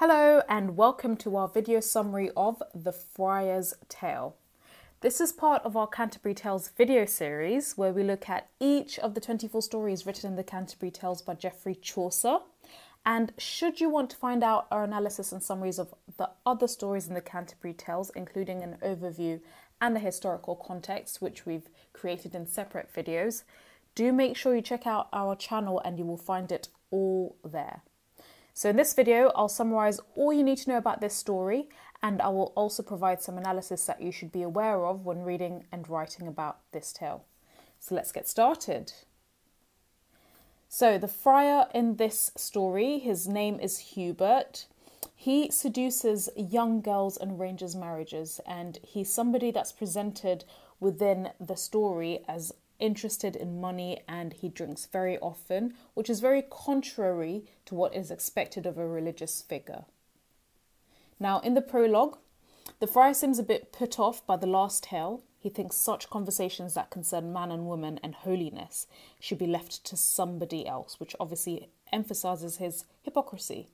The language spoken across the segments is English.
Hello and welcome to our video summary of The Friar's Tale. This is part of our Canterbury Tales video series where we look at each of the 24 stories written in the Canterbury Tales by Geoffrey Chaucer. And should you want to find out our analysis and summaries of the other stories in the Canterbury Tales, including an overview and the historical context, which we've created in separate videos, do make sure you check out our channel and you will find it all there. So, in this video, I'll summarize all you need to know about this story and I will also provide some analysis that you should be aware of when reading and writing about this tale. So, let's get started. So, the friar in this story, his name is Hubert. He seduces young girls and arranges marriages, and he's somebody that's presented within the story as interested in money and he drinks very often, which is very contrary to what is expected of a religious figure. Now, in the prologue, the friar seems a bit put off by the last tale. He thinks such conversations that concern man and woman and holiness should be left to somebody else, which obviously emphasizes his hypocrisy.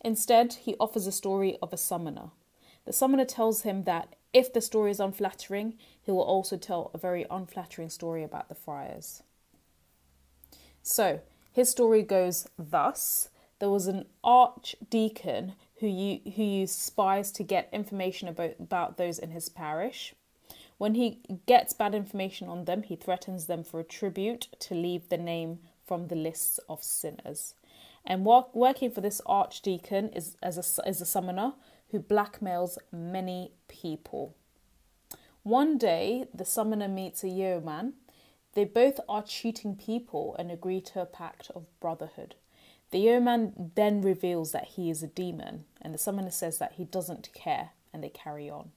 Instead, he offers a story of a summoner. The summoner tells him that if the story is unflattering, he will also tell a very unflattering story about the friars. So, his story goes thus there was an archdeacon who, who used spies to get information about, about those in his parish. When he gets bad information on them, he threatens them for a tribute to leave the name from the lists of sinners. And work, working for this archdeacon is as a, as a summoner who blackmails many people. One day, the summoner meets a yeoman. They both are cheating people and agree to a pact of brotherhood. The yeoman then reveals that he is a demon, and the summoner says that he doesn't care, and they carry on.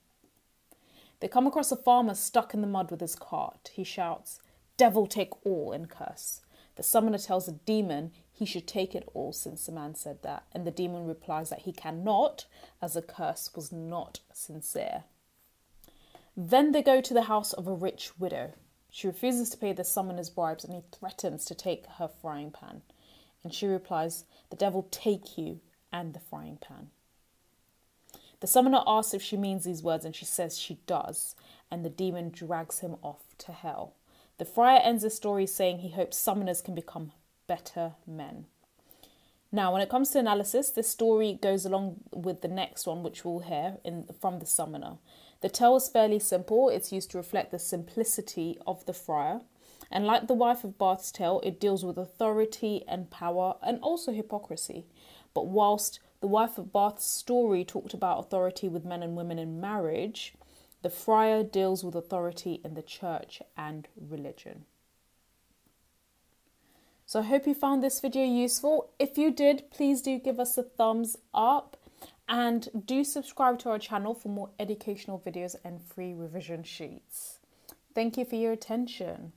They come across a farmer stuck in the mud with his cart. He shouts, Devil take all, and curse. The summoner tells the demon he should take it all since the man said that, and the demon replies that he cannot, as the curse was not sincere. Then they go to the house of a rich widow. She refuses to pay the summoner's bribes and he threatens to take her frying pan. And she replies, The devil take you and the frying pan. The summoner asks if she means these words and she says she does, and the demon drags him off to hell. The friar ends the story saying he hopes summoners can become better men. Now, when it comes to analysis, this story goes along with the next one, which we'll hear in, from the summoner. The tale is fairly simple, it's used to reflect the simplicity of the friar. And like the wife of Bath's tale, it deals with authority and power and also hypocrisy. But whilst the wife of Bath's story talked about authority with men and women in marriage, the friar deals with authority in the church and religion. So I hope you found this video useful. If you did, please do give us a thumbs up and do subscribe to our channel for more educational videos and free revision sheets. Thank you for your attention.